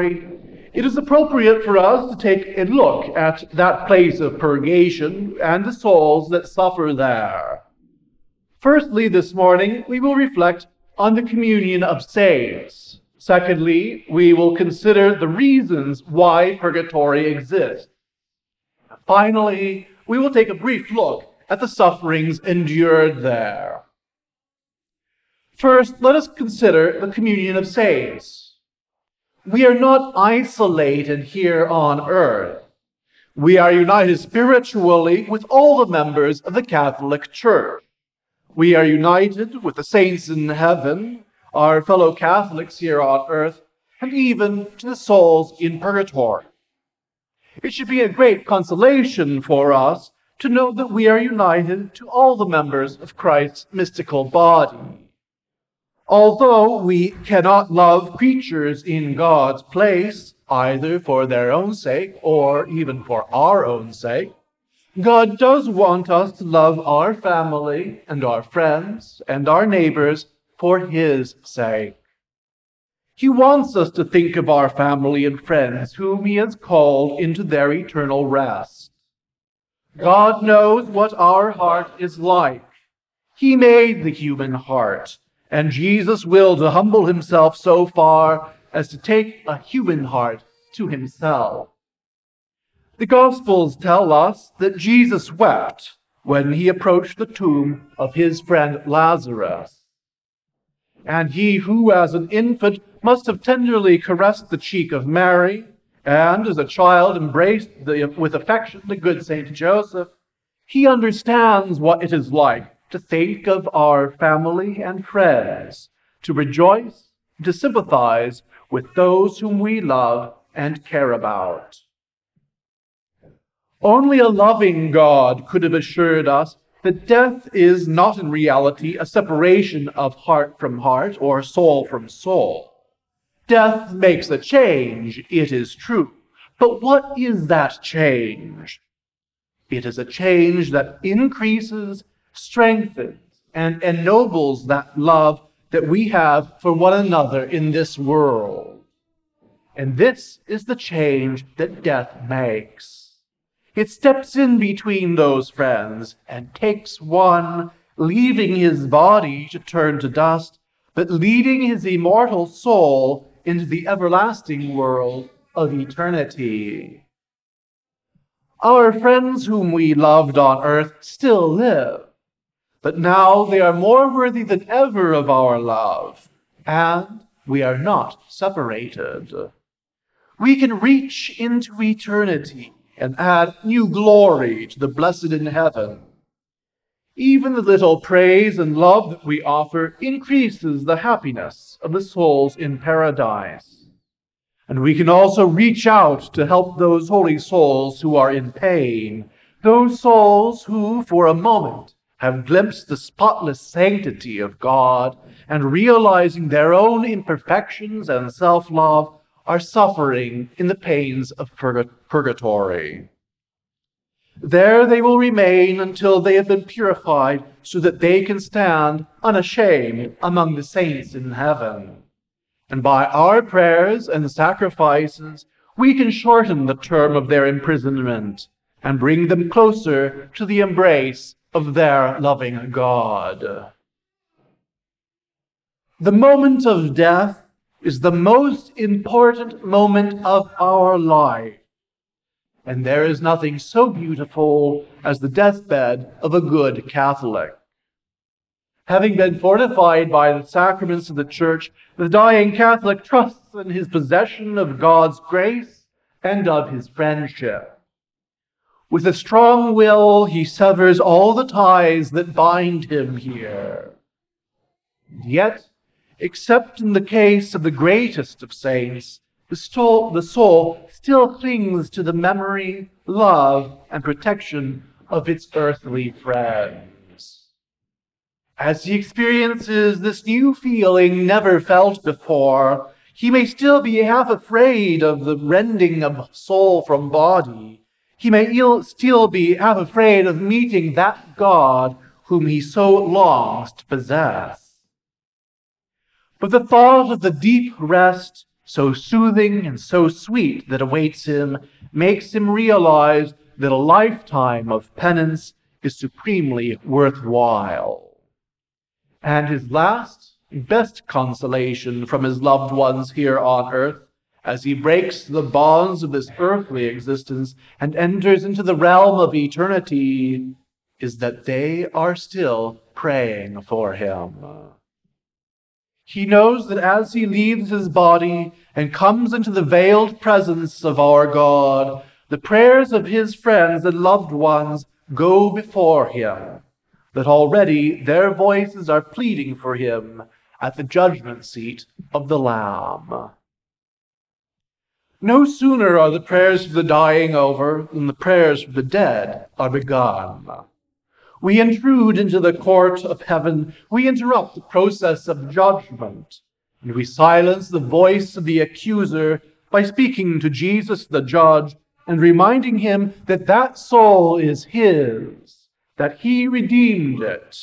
purgatory, it is appropriate for us to take a look at that place of purgation and the souls that suffer there. Firstly, this morning, we will reflect on the communion of saints. Secondly, we will consider the reasons why purgatory exists. Finally, we will take a brief look at the sufferings endured there. First, let us consider the communion of saints. We are not isolated here on earth. We are united spiritually with all the members of the Catholic Church. We are united with the saints in heaven, our fellow Catholics here on earth, and even to the souls in purgatory. It should be a great consolation for us to know that we are united to all the members of Christ's mystical body. Although we cannot love creatures in God's place, either for their own sake or even for our own sake, God does want us to love our family and our friends and our neighbors for His sake. He wants us to think of our family and friends whom He has called into their eternal rest. God knows what our heart is like. He made the human heart, and Jesus will to humble Himself so far as to take a human heart to Himself. The Gospels tell us that Jesus wept when he approached the tomb of his friend Lazarus. And he who, as an infant, must have tenderly caressed the cheek of Mary, and as a child embraced the, with affection the good Saint Joseph, he understands what it is like to think of our family and friends, to rejoice, to sympathize with those whom we love and care about. Only a loving God could have assured us that death is not in reality a separation of heart from heart or soul from soul. Death makes a change, it is true. But what is that change? It is a change that increases, strengthens, and ennobles that love that we have for one another in this world. And this is the change that death makes. It steps in between those friends and takes one, leaving his body to turn to dust, but leading his immortal soul into the everlasting world of eternity. Our friends whom we loved on earth still live, but now they are more worthy than ever of our love, and we are not separated. We can reach into eternity and add new glory to the blessed in heaven. Even the little praise and love that we offer increases the happiness of the souls in paradise. And we can also reach out to help those holy souls who are in pain, those souls who, for a moment, have glimpsed the spotless sanctity of God and realizing their own imperfections and self love are suffering in the pains of purgatory. There they will remain until they have been purified so that they can stand unashamed among the saints in heaven. And by our prayers and sacrifices, we can shorten the term of their imprisonment and bring them closer to the embrace of their loving God. The moment of death is the most important moment of our life. And there is nothing so beautiful as the deathbed of a good Catholic. Having been fortified by the sacraments of the Church, the dying Catholic trusts in his possession of God's grace and of his friendship. With a strong will, he severs all the ties that bind him here. And yet, except in the case of the greatest of saints, the soul, the soul still clings to the memory, love, and protection of its earthly friends. As he experiences this new feeling never felt before, he may still be half afraid of the rending of soul from body. He may still be half afraid of meeting that God whom he so longs to possess. But the thought of the deep rest, so soothing and so sweet that awaits him, makes him realize that a lifetime of penance is supremely worthwhile. And his last, best consolation from his loved ones here on earth, as he breaks the bonds of this earthly existence and enters into the realm of eternity, is that they are still praying for him. He knows that as he leaves his body and comes into the veiled presence of our God, the prayers of his friends and loved ones go before him, that already their voices are pleading for him at the judgment seat of the Lamb. No sooner are the prayers of the dying over than the prayers of the dead are begun. We intrude into the court of heaven. We interrupt the process of judgment. And we silence the voice of the accuser by speaking to Jesus the judge and reminding him that that soul is his, that he redeemed it,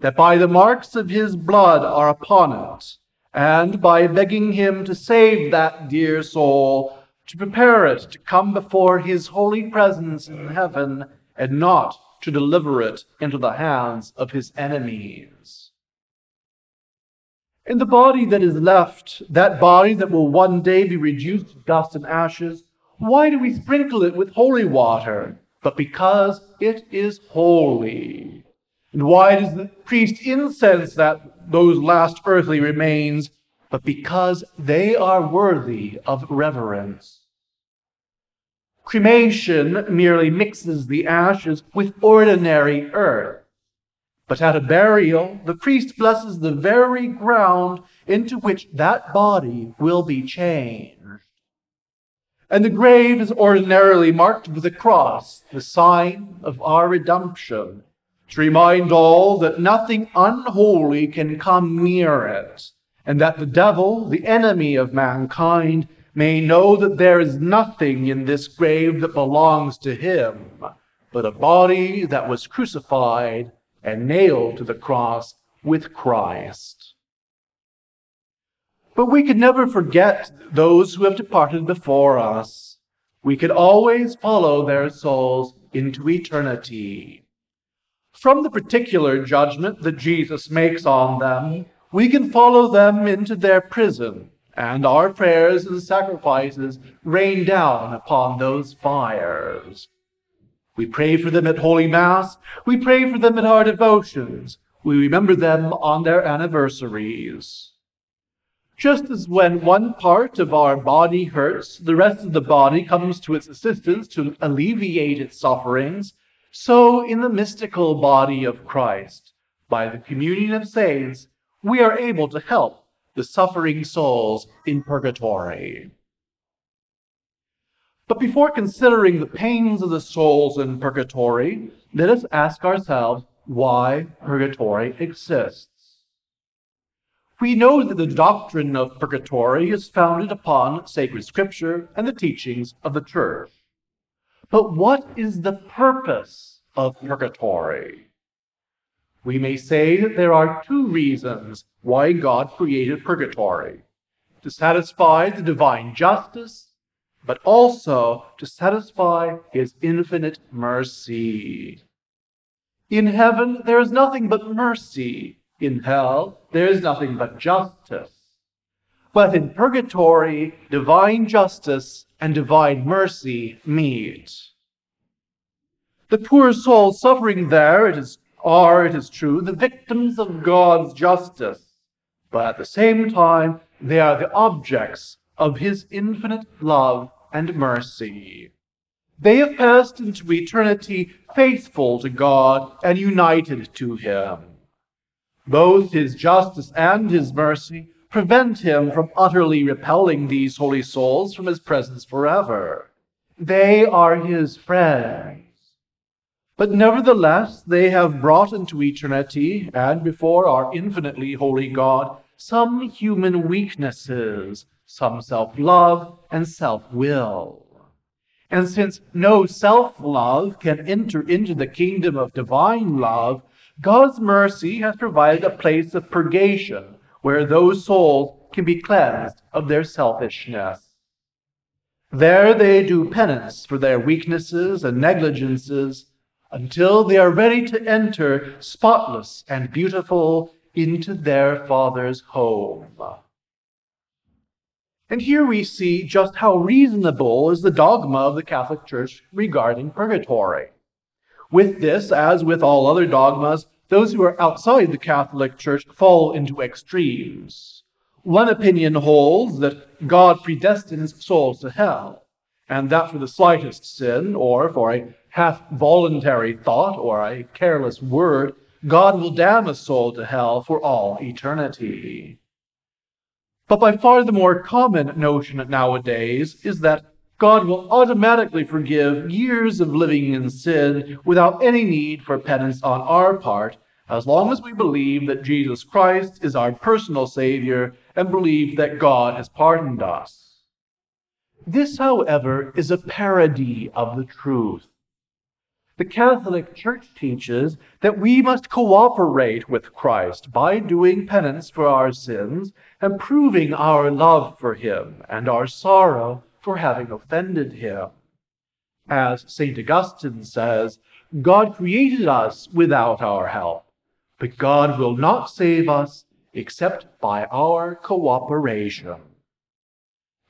that by the marks of his blood are upon it, and by begging him to save that dear soul, to prepare it to come before his holy presence in heaven, and not to deliver it into the hands of his enemies. In the body that is left, that body that will one day be reduced to dust and ashes, why do we sprinkle it with holy water? But because it is holy. And why does the priest incense that those last earthly remains? But because they are worthy of reverence. Cremation merely mixes the ashes with ordinary earth. But at a burial, the priest blesses the very ground into which that body will be changed and the grave is ordinarily marked with a cross, the sign of our redemption, to remind all that nothing unholy can come near it, and that the devil, the enemy of mankind, may know that there is nothing in this grave that belongs to him, but a body that was crucified and nailed to the cross with Christ. But we could never forget those who have departed before us. We could always follow their souls into eternity. From the particular judgment that Jesus makes on them, we can follow them into their prison, and our prayers and sacrifices rain down upon those fires. We pray for them at Holy Mass. We pray for them at our devotions. We remember them on their anniversaries. Just as when one part of our body hurts, the rest of the body comes to its assistance to alleviate its sufferings, so in the mystical body of Christ, by the communion of saints, we are able to help the suffering souls in purgatory. But before considering the pains of the souls in purgatory, let us ask ourselves why purgatory exists. We know that the doctrine of purgatory is founded upon sacred scripture and the teachings of the church. But what is the purpose of purgatory? We may say that there are two reasons why God created purgatory to satisfy the divine justice, but also to satisfy his infinite mercy. In heaven, there is nothing but mercy in hell, there is nothing but justice. But in purgatory, divine justice and divine mercy meet. The poor soul suffering there it is, are, it is true, the victims of God's justice, but at the same time, they are the objects of His infinite love and mercy. They have passed into eternity faithful to God and united to Him. Both his justice and his mercy prevent him from utterly repelling these holy souls from his presence forever. They are his friends. But nevertheless, they have brought into eternity and before our infinitely holy God some human weaknesses, some self love and self will. And since no self love can enter into the kingdom of divine love, God's mercy has provided a place of purgation where those souls can be cleansed of their selfishness. There they do penance for their weaknesses and negligences until they are ready to enter spotless and beautiful into their Father's home. And here we see just how reasonable is the dogma of the Catholic Church regarding purgatory. With this, as with all other dogmas, those who are outside the Catholic Church fall into extremes. One opinion holds that God predestines souls to hell, and that for the slightest sin, or for a half voluntary thought, or a careless word, God will damn a soul to hell for all eternity. But by far the more common notion nowadays is that God will automatically forgive years of living in sin without any need for penance on our part, as long as we believe that Jesus Christ is our personal Savior and believe that God has pardoned us. This, however, is a parody of the truth. The Catholic Church teaches that we must cooperate with Christ by doing penance for our sins and proving our love for Him and our sorrow for having offended Him. As St. Augustine says, God created us without our help, but God will not save us except by our cooperation.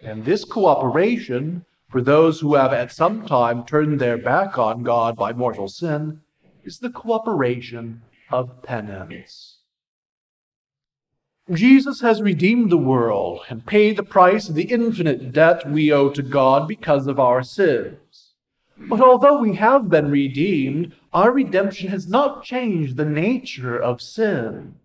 And this cooperation, for those who have at some time turned their back on God by mortal sin, is the cooperation of penance. Jesus has redeemed the world and paid the price of the infinite debt we owe to God because of our sins. But although we have been redeemed, our redemption has not changed the nature of sin.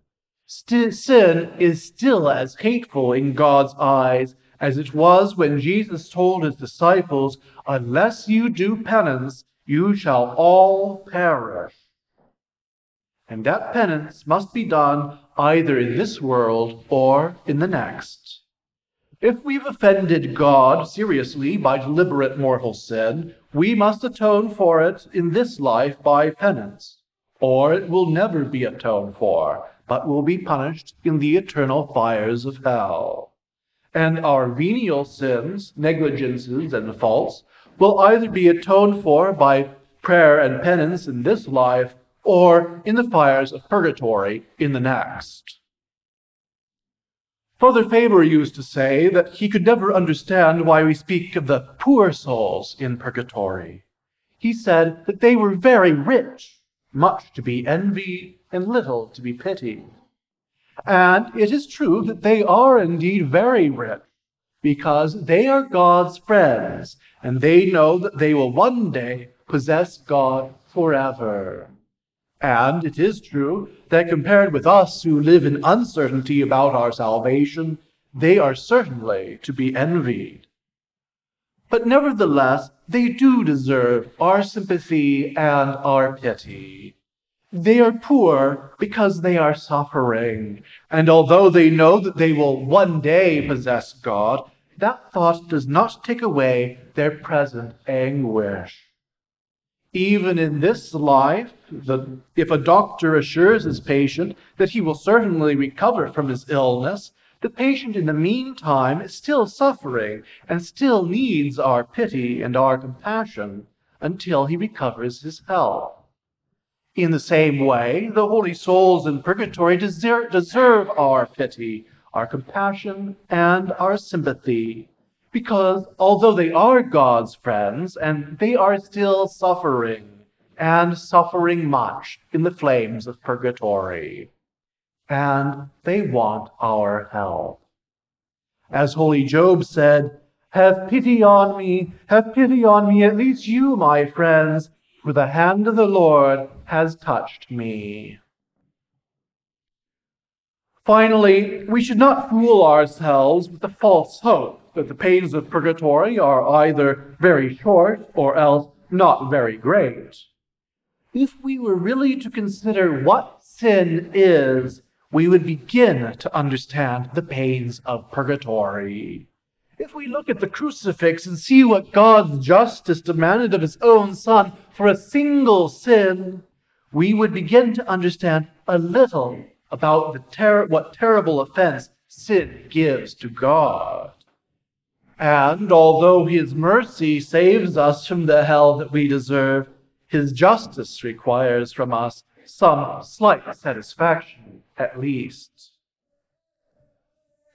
St- sin is still as hateful in God's eyes as it was when Jesus told his disciples, Unless you do penance, you shall all perish. And that penance must be done either in this world or in the next. If we've offended God seriously by deliberate mortal sin, we must atone for it in this life by penance, or it will never be atoned for but will be punished in the eternal fires of hell. And our venial sins, negligences, and faults will either be atoned for by prayer and penance in this life or in the fires of purgatory in the next. Father Faber used to say that he could never understand why we speak of the poor souls in purgatory. He said that they were very rich, much to be envied and little to be pitied. And it is true that they are indeed very rich, because they are God's friends, and they know that they will one day possess God forever. And it is true that compared with us who live in uncertainty about our salvation, they are certainly to be envied. But nevertheless, they do deserve our sympathy and our pity. They are poor because they are suffering. And although they know that they will one day possess God, that thought does not take away their present anguish. Even in this life, the, if a doctor assures his patient that he will certainly recover from his illness, the patient in the meantime is still suffering and still needs our pity and our compassion until he recovers his health. In the same way, the holy souls in purgatory deserve, deserve our pity, our compassion, and our sympathy, because although they are God's friends, and they are still suffering, and suffering much in the flames of purgatory, and they want our help. As holy Job said, Have pity on me, have pity on me, at least you, my friends, for the hand of the Lord has touched me. Finally, we should not fool ourselves with the false hope that the pains of purgatory are either very short or else not very great. If we were really to consider what sin is, we would begin to understand the pains of purgatory. If we look at the crucifix and see what God's justice demanded of his own Son for a single sin, we would begin to understand a little about the ter- what terrible offense sin gives to God. And although his mercy saves us from the hell that we deserve, his justice requires from us some slight satisfaction, at least.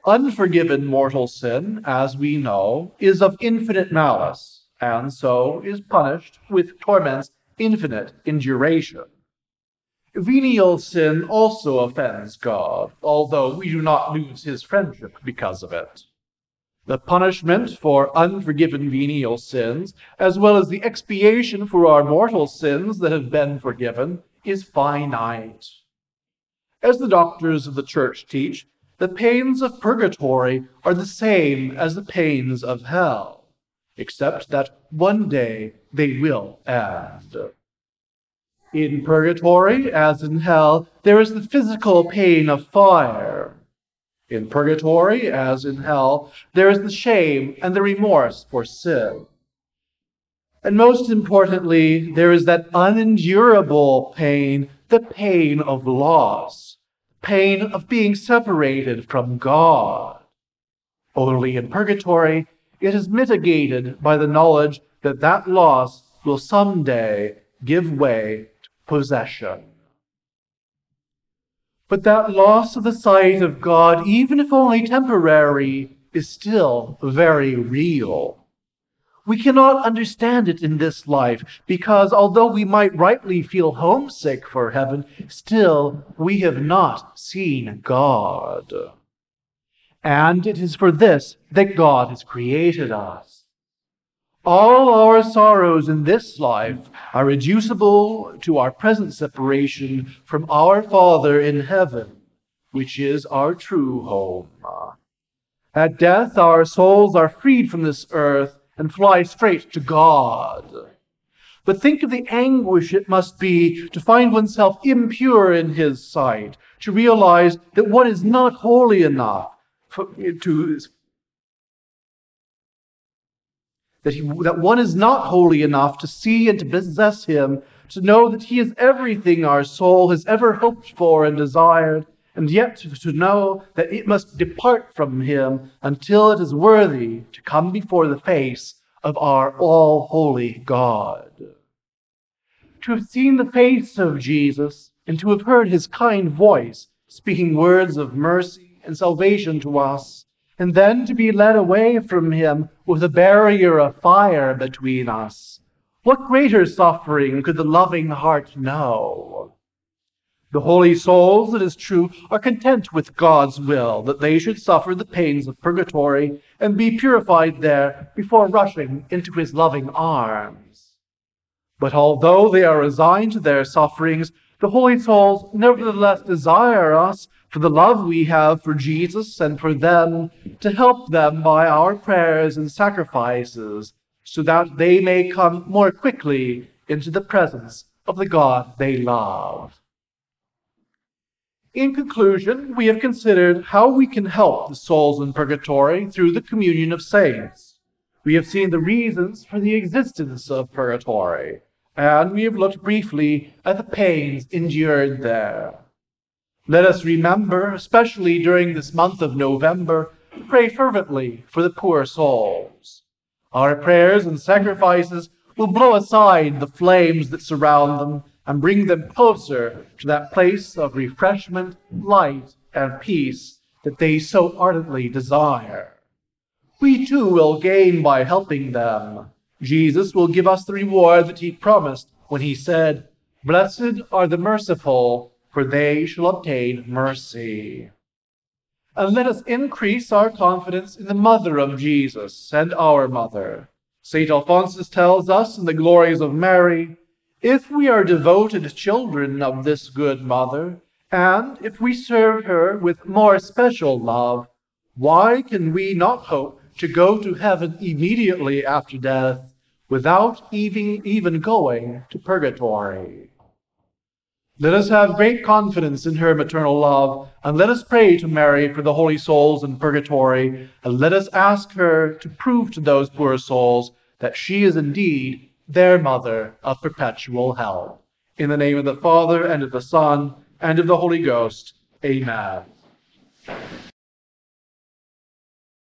Unforgiven mortal sin, as we know, is of infinite malice, and so is punished with torments infinite in duration. Venial sin also offends God, although we do not lose his friendship because of it. The punishment for unforgiven venial sins, as well as the expiation for our mortal sins that have been forgiven, is finite. As the doctors of the church teach, the pains of purgatory are the same as the pains of hell, except that one day they will end. In purgatory, as in hell, there is the physical pain of fire. In purgatory, as in hell, there is the shame and the remorse for sin. And most importantly, there is that unendurable pain, the pain of loss pain of being separated from God. Only in purgatory, it is mitigated by the knowledge that that loss will someday give way possession. But that loss of the sight of God, even if only temporary, is still very real. We cannot understand it in this life because although we might rightly feel homesick for heaven, still we have not seen God. And it is for this that God has created us. All our sorrows in this life are reducible to our present separation from our Father in heaven, which is our true home. At death, our souls are freed from this earth and fly straight to God. But think of the anguish it must be to find oneself impure in His sight, to realize that one is not holy enough for, to that, he, that one is not holy enough to see and to possess Him, to know that He is everything our soul has ever hoped for and desired, and yet to know that it must depart from him until it is worthy to come before the face of our all holy God. To have seen the face of Jesus and to have heard his kind voice speaking words of mercy and salvation to us, and then to be led away from him with a barrier of fire between us. What greater suffering could the loving heart know? The holy souls, it is true, are content with God's will that they should suffer the pains of purgatory and be purified there before rushing into his loving arms. But although they are resigned to their sufferings, the holy souls nevertheless desire us, for the love we have for Jesus and for them, to help them by our prayers and sacrifices, so that they may come more quickly into the presence of the God they love. In conclusion, we have considered how we can help the souls in purgatory through the communion of saints. We have seen the reasons for the existence of purgatory, and we have looked briefly at the pains endured there. Let us remember, especially during this month of November, to pray fervently for the poor souls. Our prayers and sacrifices will blow aside the flames that surround them and bring them closer to that place of refreshment, light, and peace that they so ardently desire. We too will gain by helping them. Jesus will give us the reward that he promised when he said, Blessed are the merciful, for they shall obtain mercy. And let us increase our confidence in the mother of Jesus and our mother. St. Alphonsus tells us in the glories of Mary, if we are devoted children of this good mother, and if we serve her with more special love, why can we not hope to go to heaven immediately after death without even, even going to purgatory? Let us have great confidence in her maternal love, and let us pray to Mary for the holy souls in purgatory, and let us ask her to prove to those poor souls that she is indeed their mother of perpetual help. In the name of the Father, and of the Son, and of the Holy Ghost. Amen.